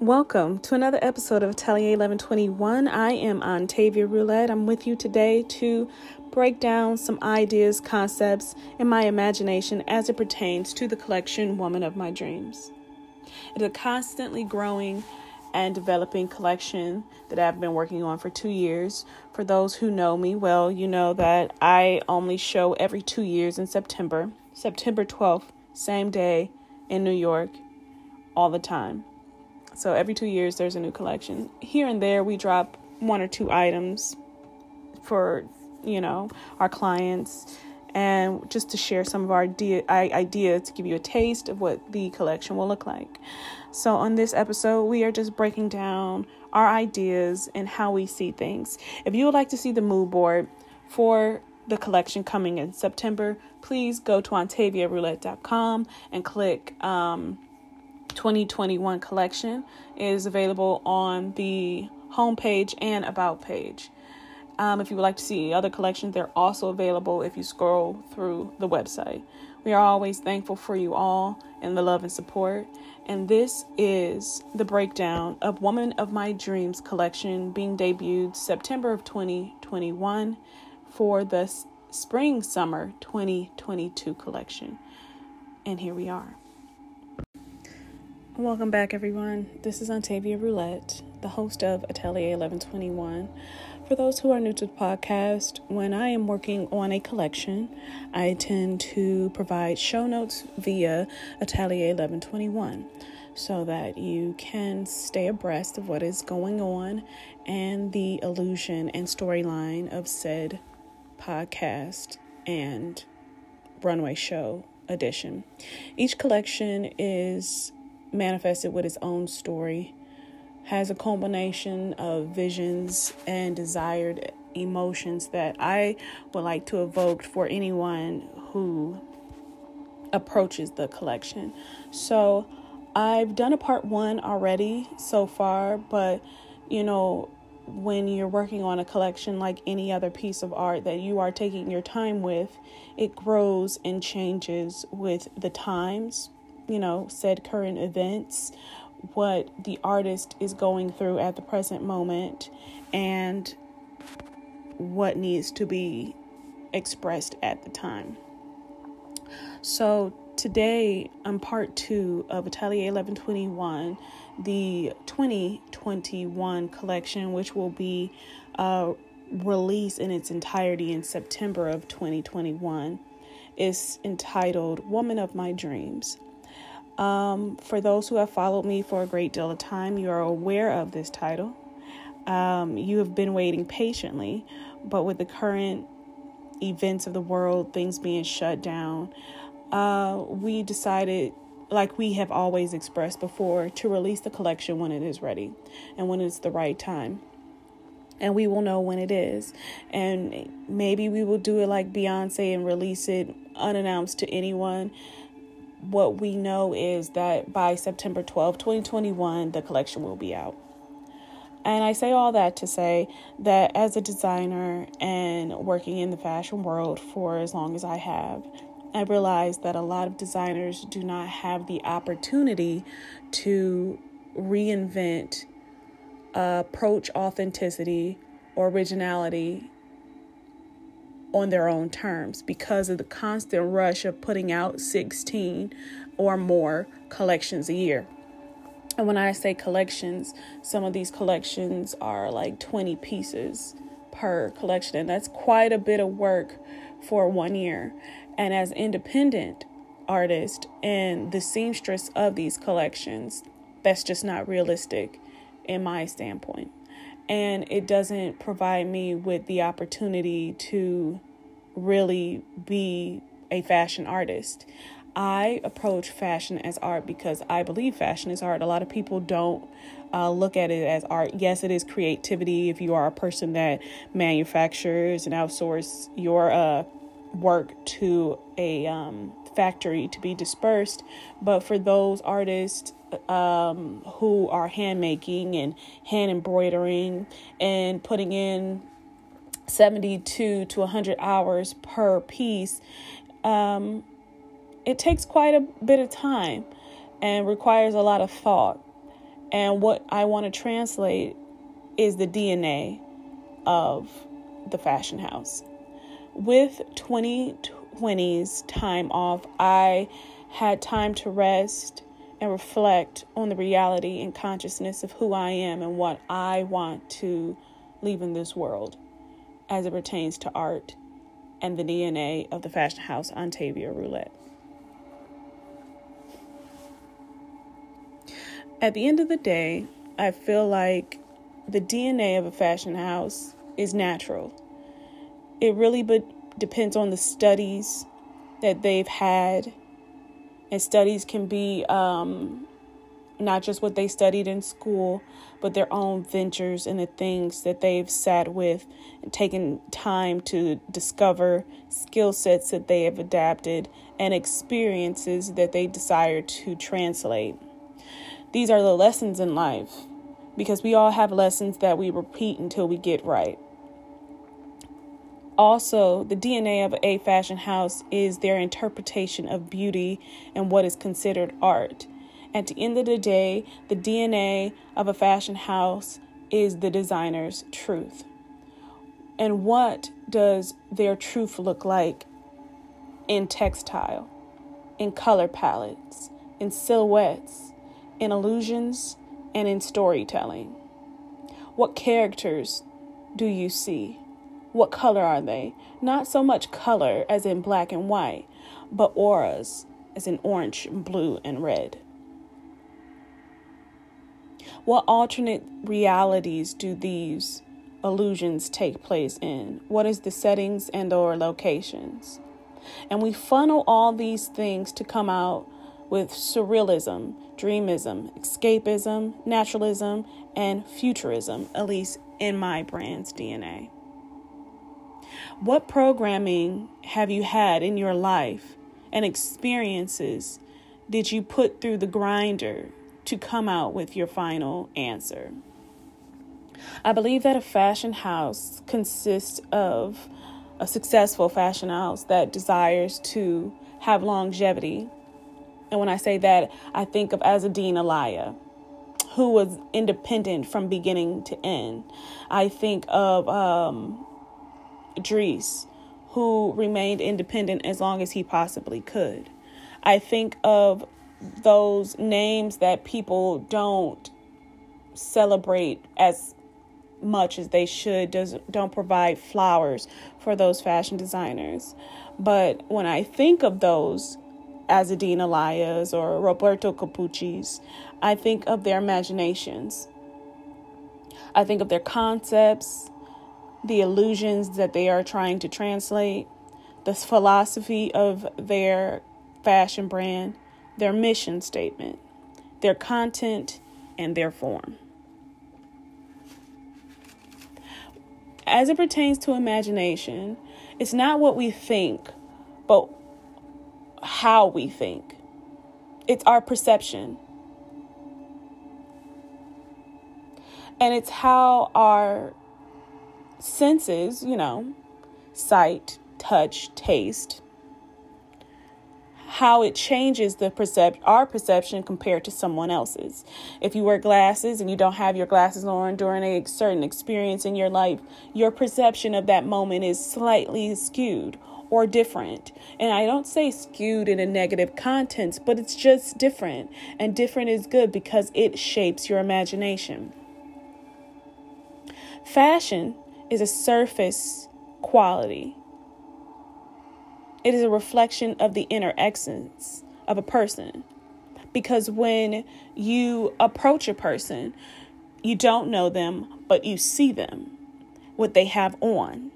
Welcome to another episode of Atelier 1121. I am Ontavia Roulette. I'm with you today to break down some ideas, concepts, and my imagination as it pertains to the collection Woman of My Dreams. It is a constantly growing and developing collection that I've been working on for two years. For those who know me well, you know that I only show every two years in September, September 12th, same day in New York, all the time. So every two years, there's a new collection. Here and there, we drop one or two items for, you know, our clients and just to share some of our idea, ideas to give you a taste of what the collection will look like. So, on this episode, we are just breaking down our ideas and how we see things. If you would like to see the mood board for the collection coming in September, please go to ontaviaroulette.com and click um, 2021 collection is available on the homepage and about page. Um, if you would like to see other collections, they're also available if you scroll through the website. We are always thankful for you all and the love and support. And this is the breakdown of Woman of My Dreams collection being debuted September of 2021 for the spring summer 2022 collection. And here we are. Welcome back, everyone. This is Ontavia Roulette, the host of Atelier 1121. For those who are new to the podcast, when I am working on a collection, I tend to provide show notes via Atelier 1121 so that you can stay abreast of what is going on and the illusion and storyline of said podcast and runway show edition. Each collection is manifested with its own story, has a combination of visions and desired emotions that I would like to evoke for anyone who approaches the collection. So I've done a part one already so far, but you know, when you're working on a collection like any other piece of art that you are taking your time with, it grows and changes with the times you know, said current events, what the artist is going through at the present moment, and what needs to be expressed at the time. So today, on part two of Atelier 1121, the 2021 collection, which will be uh, released in its entirety in September of 2021, is entitled Woman of My Dreams. Um, for those who have followed me for a great deal of time, you are aware of this title. Um, you have been waiting patiently, but with the current events of the world, things being shut down, uh, we decided, like we have always expressed before, to release the collection when it is ready and when it's the right time. And we will know when it is. And maybe we will do it like Beyonce and release it unannounced to anyone what we know is that by September 12, 2021, the collection will be out. And I say all that to say that as a designer and working in the fashion world for as long as I have, I realize that a lot of designers do not have the opportunity to reinvent, uh, approach authenticity or originality on their own terms because of the constant rush of putting out 16 or more collections a year. And when I say collections, some of these collections are like 20 pieces per collection, and that's quite a bit of work for one year. And as independent artist and the seamstress of these collections, that's just not realistic in my standpoint and it doesn't provide me with the opportunity to really be a fashion artist. I approach fashion as art because I believe fashion is art. A lot of people don't uh, look at it as art. Yes, it is creativity if you are a person that manufactures and outsources your uh, work to a um, factory to be dispersed. But for those artists um, who are hand making and hand embroidering and putting in 72 to 100 hours per piece, um, it takes quite a bit of time and requires a lot of thought. And what I want to translate is the DNA of the fashion house. With 2020's time off, I had time to rest and reflect on the reality and consciousness of who I am and what I want to leave in this world as it pertains to art and the DNA of the fashion house Ontavia Roulette. At the end of the day, I feel like the DNA of a fashion house is natural. It really but depends on the studies that they've had, and studies can be um, not just what they studied in school, but their own ventures and the things that they've sat with and taken time to discover skill sets that they have adapted and experiences that they desire to translate. These are the lessons in life because we all have lessons that we repeat until we get right. Also, the DNA of a fashion house is their interpretation of beauty and what is considered art. At the end of the day, the DNA of a fashion house is the designer's truth. And what does their truth look like in textile, in color palettes, in silhouettes, in illusions, and in storytelling? What characters do you see? What color are they? Not so much color as in black and white, but auras as in orange, blue, and red. What alternate realities do these illusions take place in? What is the settings and or locations? And we funnel all these things to come out with surrealism, dreamism, escapism, naturalism, and futurism, at least in my brand's DNA. What programming have you had in your life and experiences did you put through the grinder to come out with your final answer. I believe that a fashion house consists of a successful fashion house that desires to have longevity. And when I say that, I think of Azzedine Alaïa, who was independent from beginning to end. I think of um, Dries, who remained independent as long as he possibly could. I think of those names that people don't celebrate as much as they should does don't provide flowers for those fashion designers but when i think of those Azzedine Alaïas or Roberto Capucci's, I think of their imaginations. I think of their concepts, the illusions that they are trying to translate, the philosophy of their fashion brand, their mission statement, their content, and their form. As it pertains to imagination, it's not what we think, but how we think. It's our perception. And it's how our senses, you know, sight, touch, taste, how it changes the percep- our perception compared to someone else's. If you wear glasses and you don't have your glasses on during a certain experience in your life, your perception of that moment is slightly skewed or different. And I don't say skewed in a negative context, but it's just different. And different is good because it shapes your imagination. Fashion is a surface quality it is a reflection of the inner essence of a person. Because when you approach a person, you don't know them, but you see them, what they have on.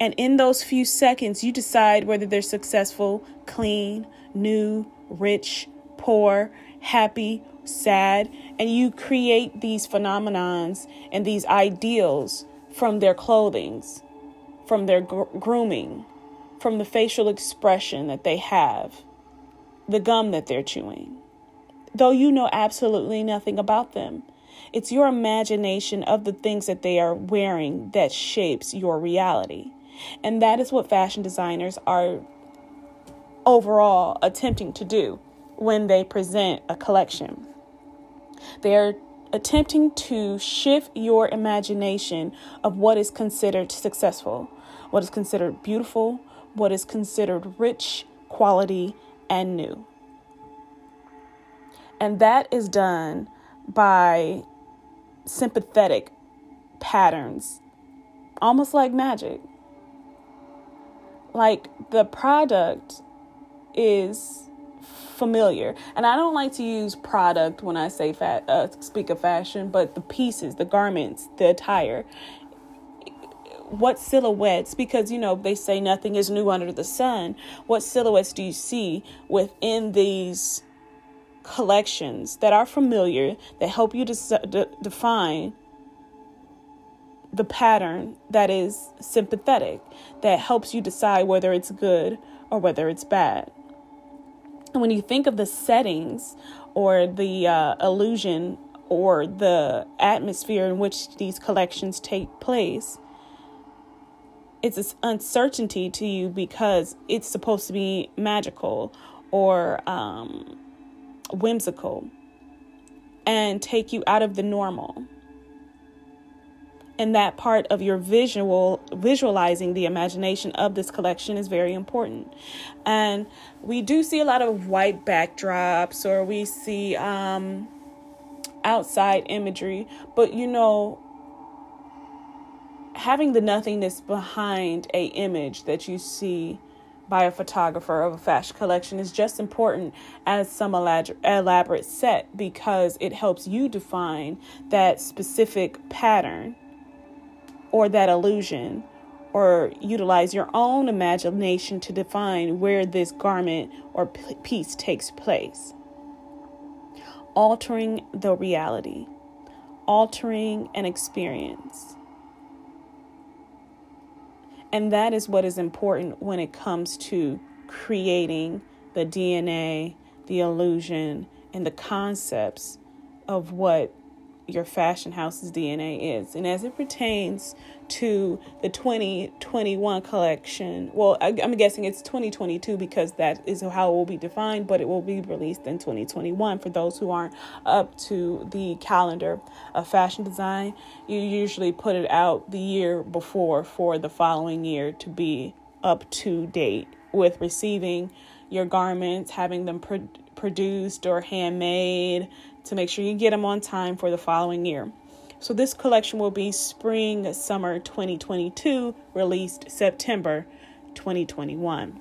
And in those few seconds, you decide whether they're successful, clean, new, rich, poor, happy, sad, and you create these phenomenons and these ideals from their clothings, from their gr- grooming, from the facial expression that they have, the gum that they're chewing, though you know absolutely nothing about them. It's your imagination of the things that they are wearing that shapes your reality. And that is what fashion designers are overall attempting to do when they present a collection. They're attempting to shift your imagination of what is considered successful, what is considered beautiful, what is considered rich, quality, and new. And that is done by sympathetic patterns, almost like magic. Like the product is familiar. And I don't like to use product when I say fat, uh, speak of fashion, but the pieces, the garments, the attire. What silhouettes, because you know, they say nothing is new under the sun. What silhouettes do you see within these collections that are familiar, that help you to de- define the pattern that is sympathetic, that helps you decide whether it's good or whether it's bad? When you think of the settings or the uh, illusion or the atmosphere in which these collections take place, it's this uncertainty to you because it's supposed to be magical or um, whimsical and take you out of the normal and that part of your visual visualizing the imagination of this collection is very important. And we do see a lot of white backdrops or we see um, outside imagery but you know having the nothingness behind a image that you see by a photographer of a fashion collection is just important as some elaborate set because it helps you define that specific pattern or that illusion or utilize your own imagination to define where this garment or piece takes place. Altering the reality, altering an experience. And that is what is important when it comes to creating the DNA, the illusion, and the concepts of what your fashion house's DNA is. And as it pertains to the 2021 collection, well, I, am guessing it's 2022 because that is how it will be defined, but it will be released in 2021 for those who aren't up to the calendar of fashion design. You usually put it out the year before for the following year to be up to date with receiving your garments, having them pro- produced or handmade to make sure you get them on time for the following year. So, this collection will be spring summer 2022, released September 2021.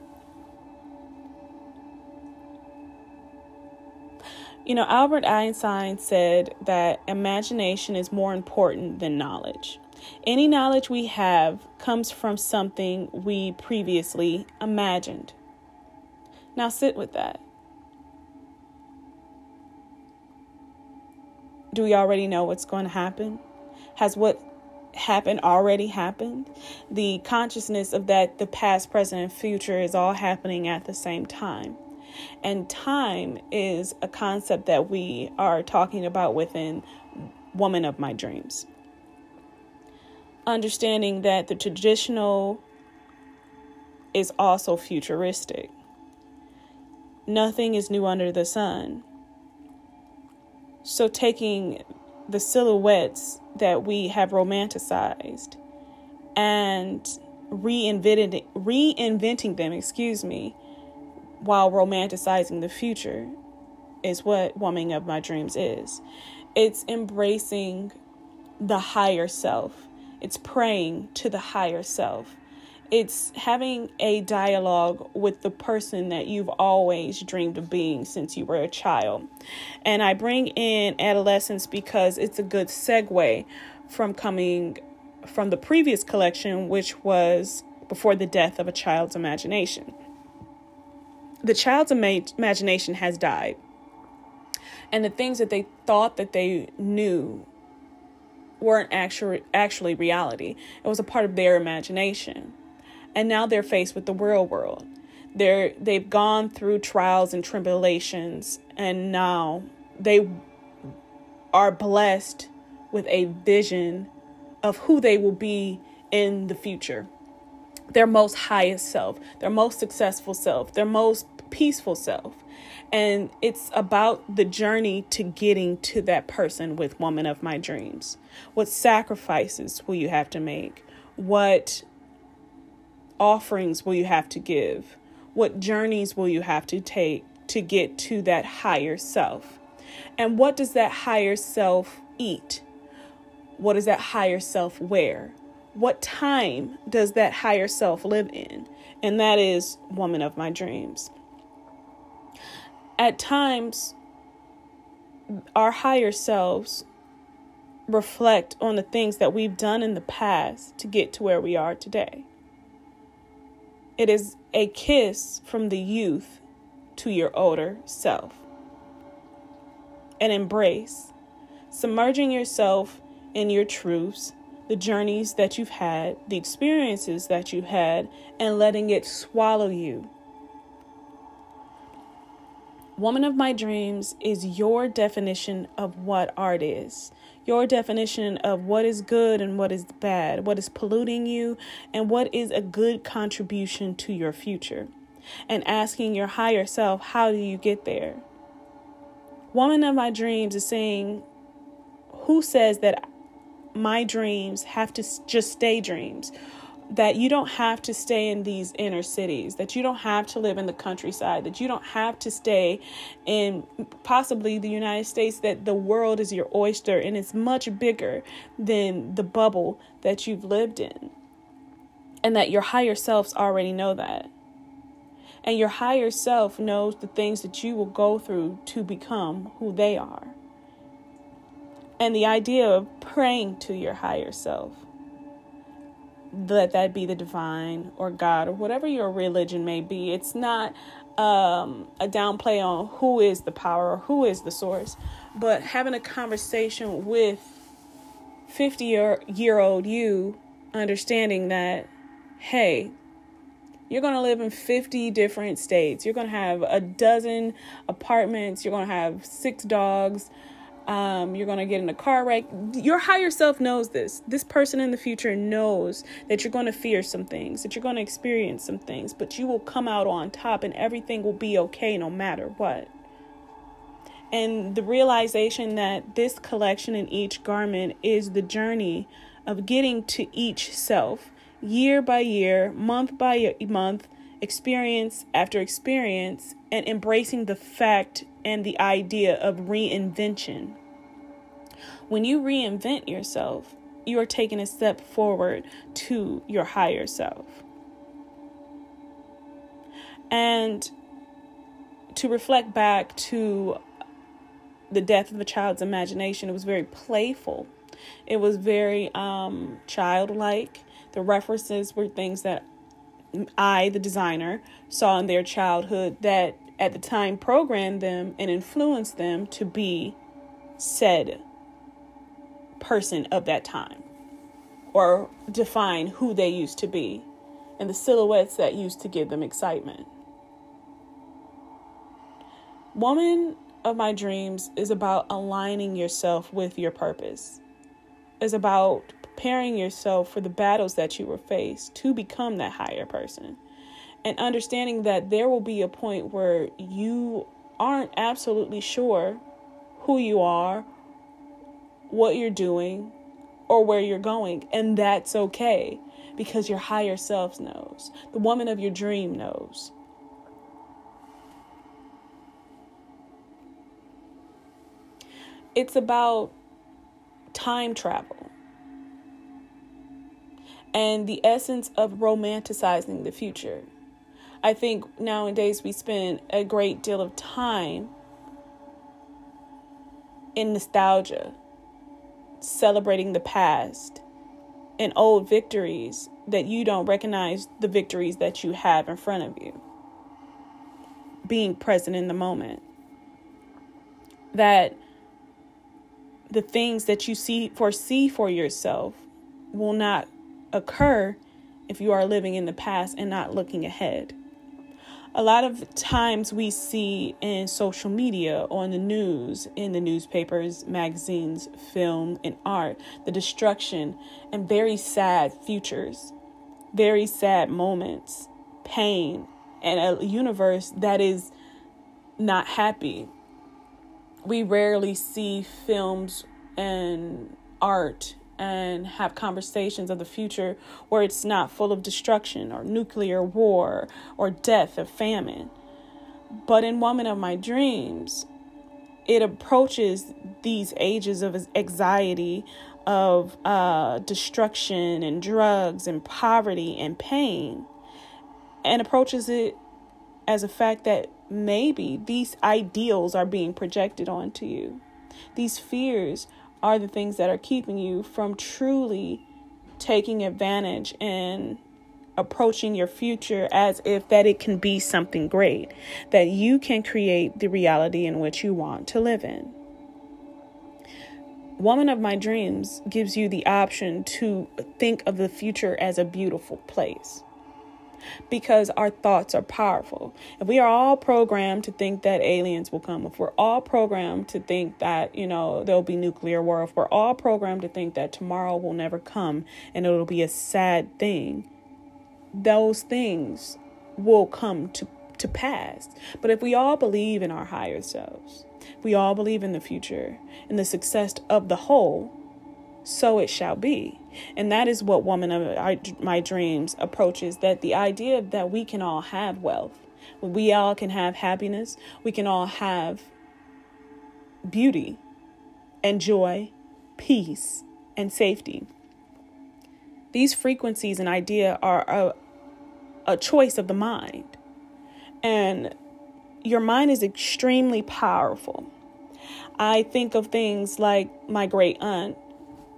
You know, Albert Einstein said that imagination is more important than knowledge. Any knowledge we have comes from something we previously imagined. Now, sit with that. Do we already know what's going to happen? Has what happened already happened? The consciousness of that the past, present, and future is all happening at the same time. And time is a concept that we are talking about within Woman of My Dreams. Understanding that the traditional is also futuristic. Nothing is new under the sun. So, taking the silhouettes that we have romanticized and reinventing, reinventing them, excuse me, while romanticizing the future is what Woman of My Dreams is. It's embracing the higher self, it's praying to the higher self it's having a dialogue with the person that you've always dreamed of being since you were a child. And I bring in adolescence because it's a good segue from coming from the previous collection, which was before the death of a child's imagination. The child's ima- imagination has died. And the things that they thought that they knew weren't actually actually reality. It was a part of their imagination and now they're faced with the real world. They're they've gone through trials and tribulations and now they are blessed with a vision of who they will be in the future. Their most highest self, their most successful self, their most peaceful self. And it's about the journey to getting to that person with woman of my dreams. What sacrifices will you have to make? What offerings will you have to give? What journeys will you have to take to get to that higher self? And what does that higher self eat? What does that higher self wear? What time does that higher self live in? And that is woman of my dreams. At times, our higher selves reflect on the things that we've done in the past to get to where we are today. It is a kiss from the youth to your older self. An embrace, submerging yourself in your truths, the journeys that you've had, the experiences that you've had, and letting it swallow you. Woman of My Dreams is your definition of what art is your definition of what is good and what is bad, what is polluting you, and what is a good contribution to your future, and asking your higher self, how do you get there? Woman of my dreams is saying, who says that my dreams have to just stay dreams? That you don't have to stay in these inner cities, that you don't have to live in the countryside, that you don't have to stay in possibly the United States, that the world is your oyster and it's much bigger than the bubble that you've lived in. And that your higher selves already know that. And your higher self knows the things that you will go through to become who they are. And the idea of praying to your higher self let that be the divine or God or whatever your religion may be. It's not um, a downplay on who is the power or who is the source, but having a conversation with 50 year, year old you, understanding that, hey, you're going to live in 50 different states. You're going to have a dozen apartments. You're going to have six dogs um, you're going to get in a car wreck. Your higher self knows this. This person in the future knows that you're going to fear some things, that you're going to experience some things, but you will come out on top and everything will be okay no matter what. And the realization that this collection in each garment is the journey of getting to each self year by year, month by month, experience after experience, and embracing the fact and the idea of reinvention. When you reinvent yourself, you are taking a step forward to your higher self. And to reflect back to the death of a child's imagination, it was very playful. It was very um, childlike. The references were things that I, the designer, saw in their childhood that at the time programmed them and influenced them to be said person of that time or define who they used to be and the silhouettes that used to give them excitement. Woman of my dreams is about aligning yourself with your purpose. Is about preparing yourself for the battles that you will face to become that higher person and understanding that there will be a point where you aren't absolutely sure who you are, what you're doing, or where you're going. And that's okay because your higher self knows. The woman of your dream knows. It's about time travel and the essence of romanticizing the future. I think nowadays we spend a great deal of time in nostalgia, celebrating the past and old victories that you don't recognize the victories that you have in front of you. Being present in the moment. That the things that you see foresee for yourself will not occur if you are living in the past and not looking ahead a lot of times we see in social media, on the news, in the newspapers, magazines, film, and art, the destruction and very sad futures, very sad moments, pain, and a universe that is not happy. We rarely see films and art and have conversations of the future where it's not full of destruction or nuclear war or death or famine. But in Woman of My Dreams, it approaches these ages of anxiety, of uh, destruction and drugs and poverty and pain, and approaches it as a fact that maybe these ideals are being projected onto you. These fears are the things that are keeping you from truly taking advantage and approaching your future as if that it can be something great, that you can create the reality in which you want to live in. Woman of My Dreams gives you the option to think of the future as a beautiful place because our thoughts are powerful. If we are all programmed to think that aliens will come, if we're all programmed to think that, you know, there'll be nuclear war, if we're all programmed to think that tomorrow will never come and it'll be a sad thing, those things will come to, to pass. But if we all believe in our higher selves, we all believe in the future and the success of the whole, so it shall be. And that is what Woman of My Dreams approaches that the idea that we can all have wealth, we all can have happiness, we can all have beauty and joy, peace and safety. These frequencies and idea are a, a choice of the mind. And your mind is extremely powerful. I think of things like my great aunt,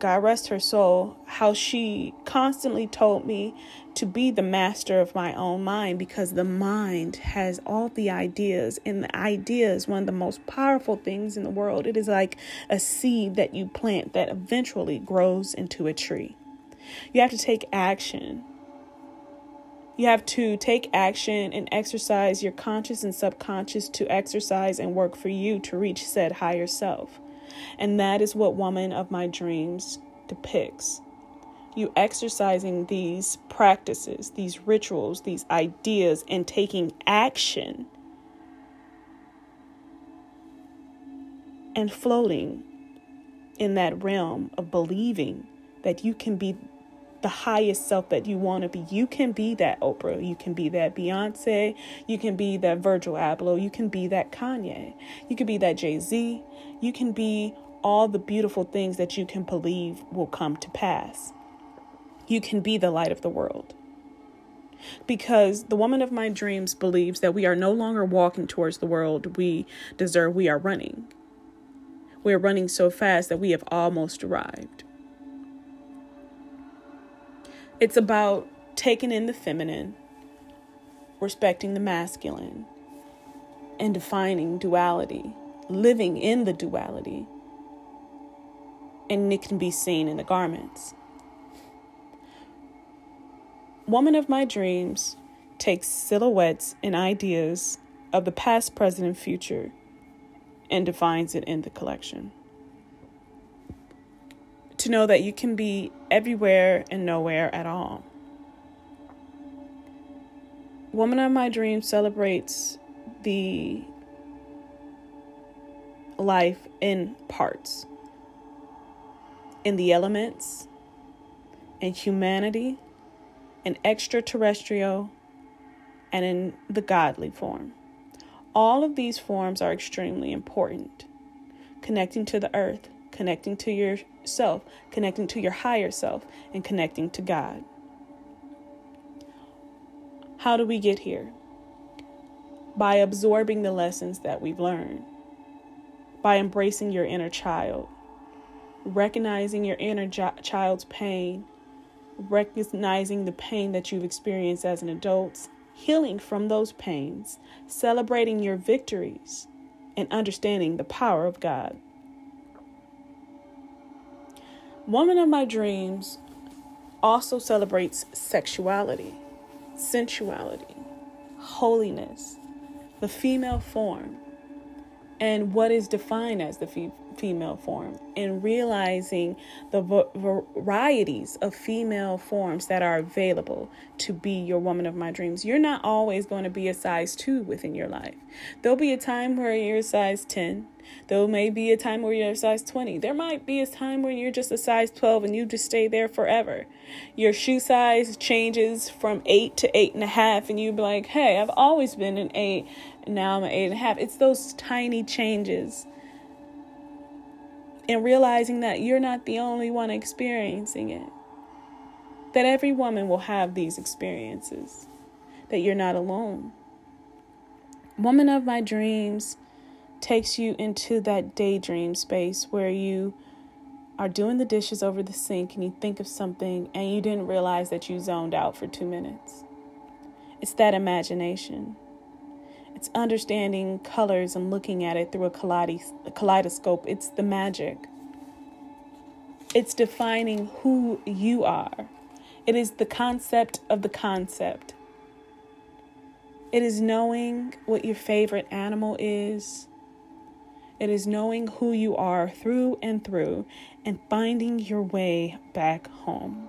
God rest her soul, how she constantly told me to be the master of my own mind because the mind has all the ideas, and the idea is one of the most powerful things in the world. It is like a seed that you plant that eventually grows into a tree. You have to take action you have to take action and exercise your conscious and subconscious to exercise and work for you to reach said higher self. And that is what Woman of My Dreams depicts. You exercising these practices, these rituals, these ideas, and taking action and floating in that realm of believing that you can be the highest self that you want to be. You can be that Oprah. You can be that Beyonce. You can be that Virgil Abloh. You can be that Kanye. You can be that Jay Z. You can be all the beautiful things that you can believe will come to pass. You can be the light of the world. Because the woman of my dreams believes that we are no longer walking towards the world we deserve, we are running. We are running so fast that we have almost arrived. It's about taking in the feminine, respecting the masculine, and defining duality, living in the duality. And it can be seen in the garments. Woman of My Dreams takes silhouettes and ideas of the past, present, and future and defines it in the collection to know that you can be everywhere and nowhere at all. Woman of My Dreams celebrates the life in parts, in the elements, in humanity, in extraterrestrial, and in the godly form. All of these forms are extremely important, connecting to the earth, connecting to yourself, connecting to your higher self, and connecting to God. How do we get here? By absorbing the lessons that we've learned, by embracing your inner child, recognizing your inner child's pain, recognizing the pain that you've experienced as an adult, healing from those pains, celebrating your victories, and understanding the power of God. Woman of My Dreams also celebrates sexuality, sensuality, holiness, the female form, and what is defined as the female form and realizing the varieties of female forms that are available to be your woman of my dreams. You're not always going to be a size 2 within your life. There'll be a time where you're a size 10. There may be a time where you're a size 20. There might be a time where you're just a size 12 and you just stay there forever. Your shoe size changes from 8 to 8.5, and you'd be like, hey, I've always been an 8, and now I'm an 8.5. It's those tiny changes and realizing that you're not the only one experiencing it. That every woman will have these experiences, that you're not alone. Woman of my dreams takes you into that daydream space where you are doing the dishes over the sink and you think of something and you didn't realize that you zoned out for two minutes. It's that imagination. Understanding colors and looking at it through a kaleidoscope. It's the magic. It's defining who you are. It is the concept of the concept. It is knowing what your favorite animal is. It is knowing who you are through and through and finding your way back home.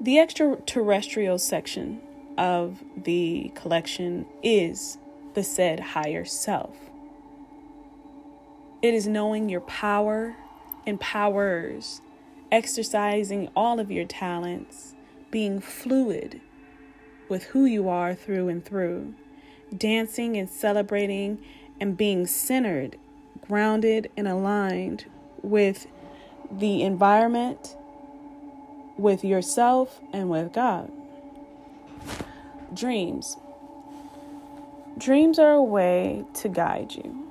The extraterrestrial section of the collection is the said higher self. It is knowing your power and powers, exercising all of your talents, being fluid with who you are through and through, dancing and celebrating and being centered, grounded, and aligned with the environment, with yourself, and with God. Dreams. Dreams are a way to guide you.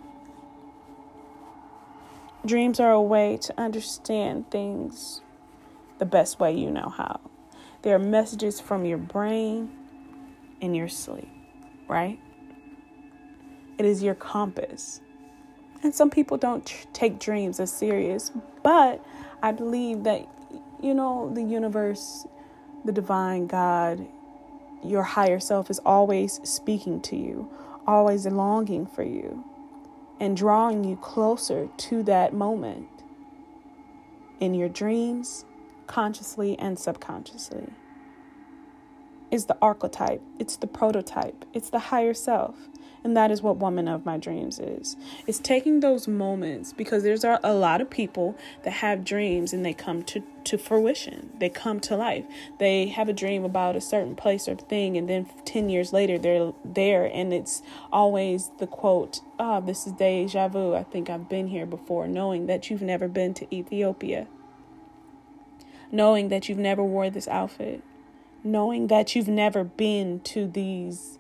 Dreams are a way to understand things the best way you know how. They are messages from your brain in your sleep, right? It is your compass. And some people don't tr- take dreams as serious, but I believe that, you know, the universe, the divine God, your higher self is always speaking to you, always longing for you, and drawing you closer to that moment in your dreams, consciously and subconsciously. Is the archetype, it's the prototype, it's the higher self. And that is what Woman of My Dreams is. It's taking those moments because there's a lot of people that have dreams and they come to, to fruition. They come to life. They have a dream about a certain place or thing, and then 10 years later, they're there. And it's always the quote, oh, this is deja vu. I think I've been here before, knowing that you've never been to Ethiopia, knowing that you've never wore this outfit, knowing that you've never been to these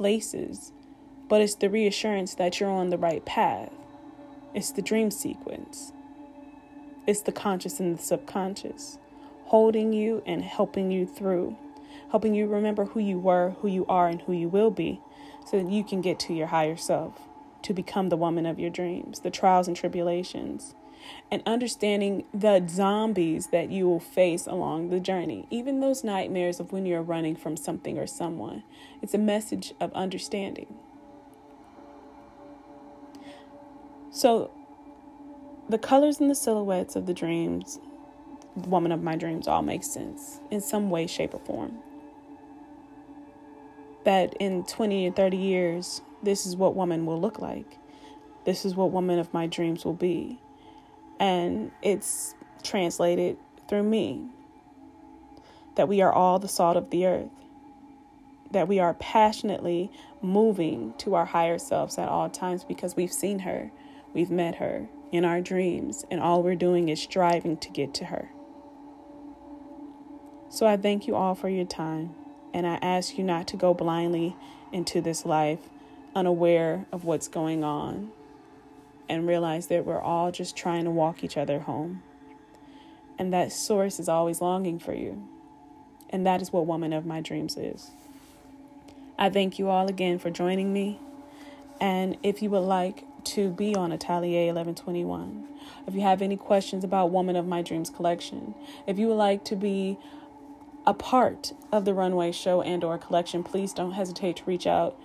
places, but it's the reassurance that you're on the right path. It's the dream sequence. It's the conscious and the subconscious holding you and helping you through, helping you remember who you were, who you are, and who you will be so that you can get to your higher self, to become the woman of your dreams, the trials and tribulations, and understanding the zombies that you will face along the journey, even those nightmares of when you're running from something or someone. It's a message of understanding. So, the colors and the silhouettes of the dreams, the woman of my dreams, all make sense in some way, shape, or form. That in 20 or 30 years, this is what woman will look like. This is what woman of my dreams will be and it's translated through me that we are all the salt of the earth, that we are passionately moving to our higher selves at all times because we've seen her, we've met her in our dreams, and all we're doing is striving to get to her. So I thank you all for your time, and I ask you not to go blindly into this life unaware of what's going on and realize that we're all just trying to walk each other home. And that source is always longing for you. And that is what Woman of My Dreams is. I thank you all again for joining me. And if you would like to be on Atelier 1121, if you have any questions about Woman of My Dreams collection, if you would like to be a part of the runway show and or collection, please don't hesitate to reach out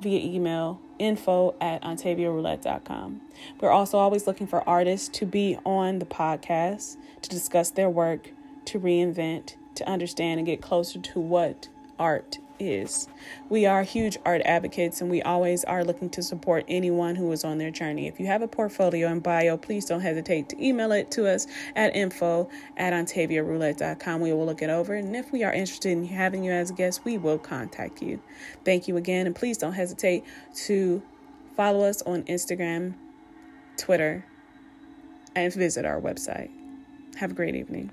via email info at ontaviaroulette.com. We're also always looking for artists to be on the podcast to discuss their work, to reinvent, to understand and get closer to what art is. We are huge art advocates and we always are looking to support anyone who is on their journey. If you have a portfolio and bio, please don't hesitate to email it to us at info at ontaviaroulette.com. We will look it over and if we are interested in having you as a guest, we will contact you. Thank you again and please don't hesitate to follow us on Instagram, Twitter, and visit our website. Have a great evening.